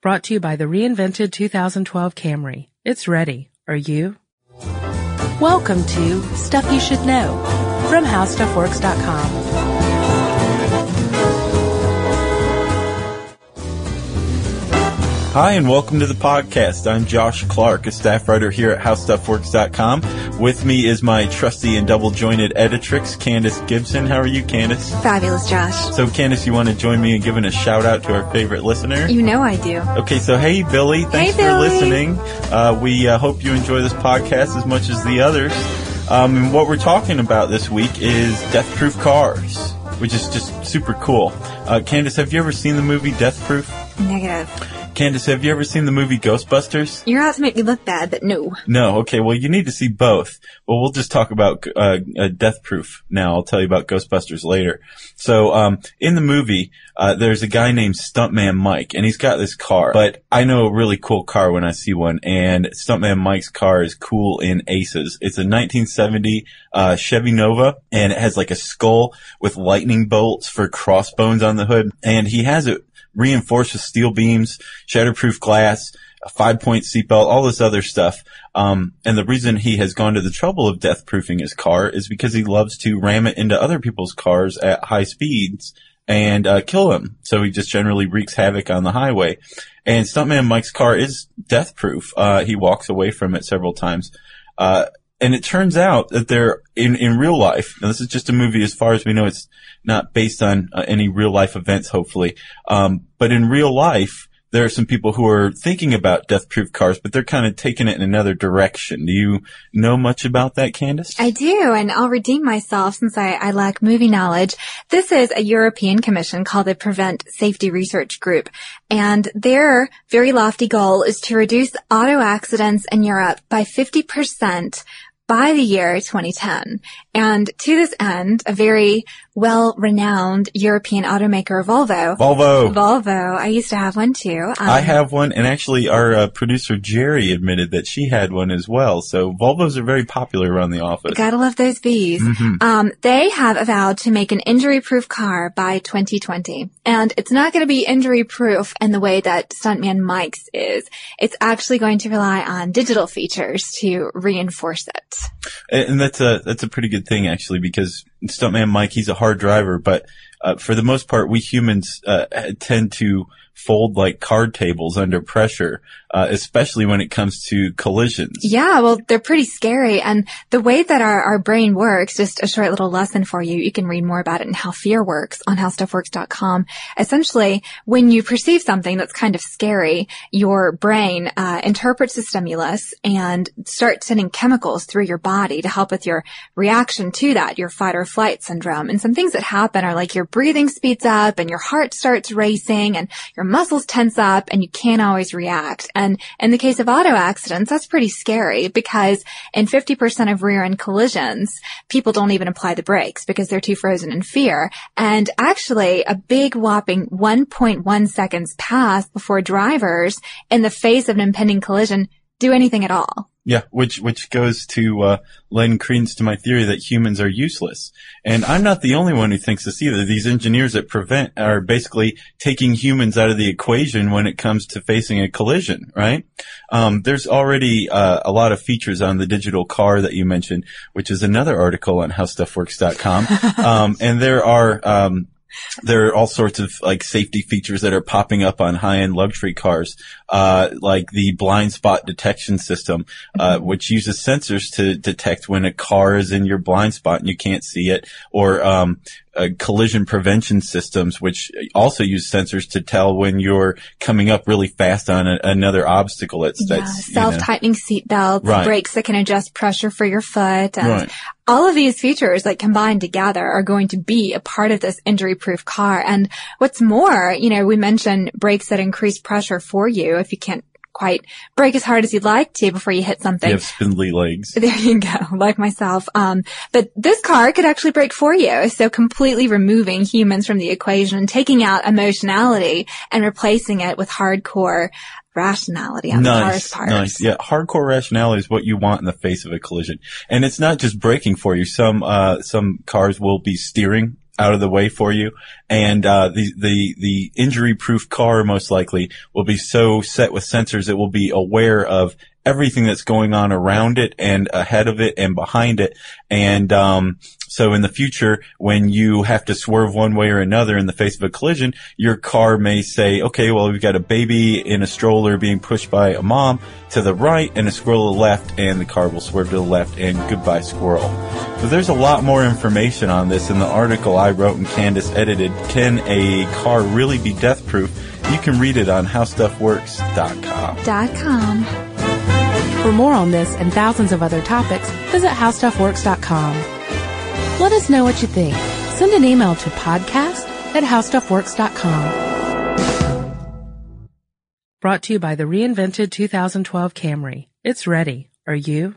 Brought to you by the reinvented 2012 Camry. It's ready. Are you? Welcome to Stuff You Should Know from HowStuffWorks.com. Hi, and welcome to the podcast. I'm Josh Clark, a staff writer here at HowStuffWorks.com. With me is my trusty and double jointed editrix, Candace Gibson. How are you, Candace? Fabulous, Josh. So, Candace, you want to join me in giving a shout out to our favorite listener? You know I do. Okay, so hey, Billy, thanks Hey, for Billy. listening. Uh, we uh, hope you enjoy this podcast as much as the others. Um, and what we're talking about this week is Death Proof Cars, which is just super cool. Uh, Candace, have you ever seen the movie Death Proof? Negative. Candace, have you ever seen the movie Ghostbusters? You're out to make me look bad, but no. No. Okay. Well, you need to see both. Well, we'll just talk about uh, uh, Death Proof now. I'll tell you about Ghostbusters later. So, um, in the movie, uh, there's a guy named Stuntman Mike, and he's got this car. But I know a really cool car when I see one, and Stuntman Mike's car is cool in aces. It's a 1970 uh, Chevy Nova, and it has like a skull with lightning bolts for crossbones on the hood, and he has it reinforced with steel beams, shatterproof glass, a five point seatbelt, all this other stuff. Um, and the reason he has gone to the trouble of death proofing his car is because he loves to ram it into other people's cars at high speeds and uh, kill them. So he just generally wreaks havoc on the highway. And Stuntman Mike's car is death proof. Uh, he walks away from it several times. Uh, and it turns out that they're in, in real life. Now this is just a movie as far as we know. It's not based on uh, any real life events, hopefully. Um, but in real life, there are some people who are thinking about death proof cars, but they're kind of taking it in another direction. Do you know much about that, Candace? I do, and I'll redeem myself since I, I lack movie knowledge. This is a European commission called the Prevent Safety Research Group, and their very lofty goal is to reduce auto accidents in Europe by 50% by the year 2010. And to this end, a very well-renowned European automaker, Volvo, Volvo. Volvo, I used to have one too. Um, I have one, and actually, our uh, producer Jerry admitted that she had one as well. So Volvos are very popular around the office. Gotta love those bees. Mhm. Um, they have vowed to make an injury-proof car by 2020, and it's not going to be injury-proof in the way that Stuntman Mike's is. It's actually going to rely on digital features to reinforce it. And and that's a that's a pretty good thing actually because Stuntman Mike he's a hard driver, but uh, for the most part we humans uh, tend to fold like card tables under pressure, uh, especially when it comes to collisions. Yeah, well, they're pretty scary. And the way that our, our brain works, just a short little lesson for you. You can read more about it in how fear works on howstuffworks.com. Essentially, when you perceive something that's kind of scary, your brain uh, interprets the stimulus and starts sending chemicals through your body to help with your reaction to that, your fight or flight syndrome. And some things that happen are like your breathing speeds up and your heart starts racing and your muscles tense up and you can't always react. And in the case of auto accidents, that's pretty scary because in 50% of rear end collisions, people don't even apply the brakes because they're too frozen in fear. And actually a big whopping 1.1 seconds pass before drivers in the face of an impending collision do anything at all. Yeah, which which goes to uh, lend credence to my theory that humans are useless. And I'm not the only one who thinks this either. These engineers at Prevent are basically taking humans out of the equation when it comes to facing a collision, right? Um, there's already uh, a lot of features on the digital car that you mentioned, which is another article on HowStuffWorks.com. um, and there are um, there are all sorts of like safety features that are popping up on high-end luxury cars, uh, like the blind spot detection system, uh, which uses sensors to detect when a car is in your blind spot and you can't see it, or um, uh, collision prevention systems, which also use sensors to tell when you're coming up really fast on a, another obstacle. That's Yeah, that's you know- self-tightening seat belts, Right. brakes that can adjust pressure for your foot, and Right. All of these features, like combined together, are going to be a part of this injury-proof car. And what's more, you know, we mentioned brakes that increase pressure for you if you can't quite brake as hard as you'd like to before you hit something. you have spindly legs. There you go, like myself. Um, but this car could actually brake for you. So completely removing humans from the equation and taking out emotionality and replacing it with hardcore rationality on the car's part. nice. Yeah, hardcore rationality is what you want in the face of a collision, and it's not just braking for you. Some uh, some cars will be steering out of the way for you. And, uh, the, the, the injury proof car most likely will be so set with sensors it will be aware of everything that's going on around it and ahead of it and behind it. And, um, so in the future, when you have to swerve one way or another in the face of a collision, your car may say, okay, well, we've got a baby in a stroller being pushed by a mom to the right and a squirrel to the left and the car will swerve to the left and goodbye squirrel. So there's a lot more information on this in the article I wrote and Candace edited. Can a car really be death proof? You can read it on howstuffworks.com. Com. For more on this and thousands of other topics, visit howstuffworks.com. Let us know what you think. Send an email to podcast at howstuffworks.com. Brought to you by the reinvented 2012 Camry. It's ready. Are you?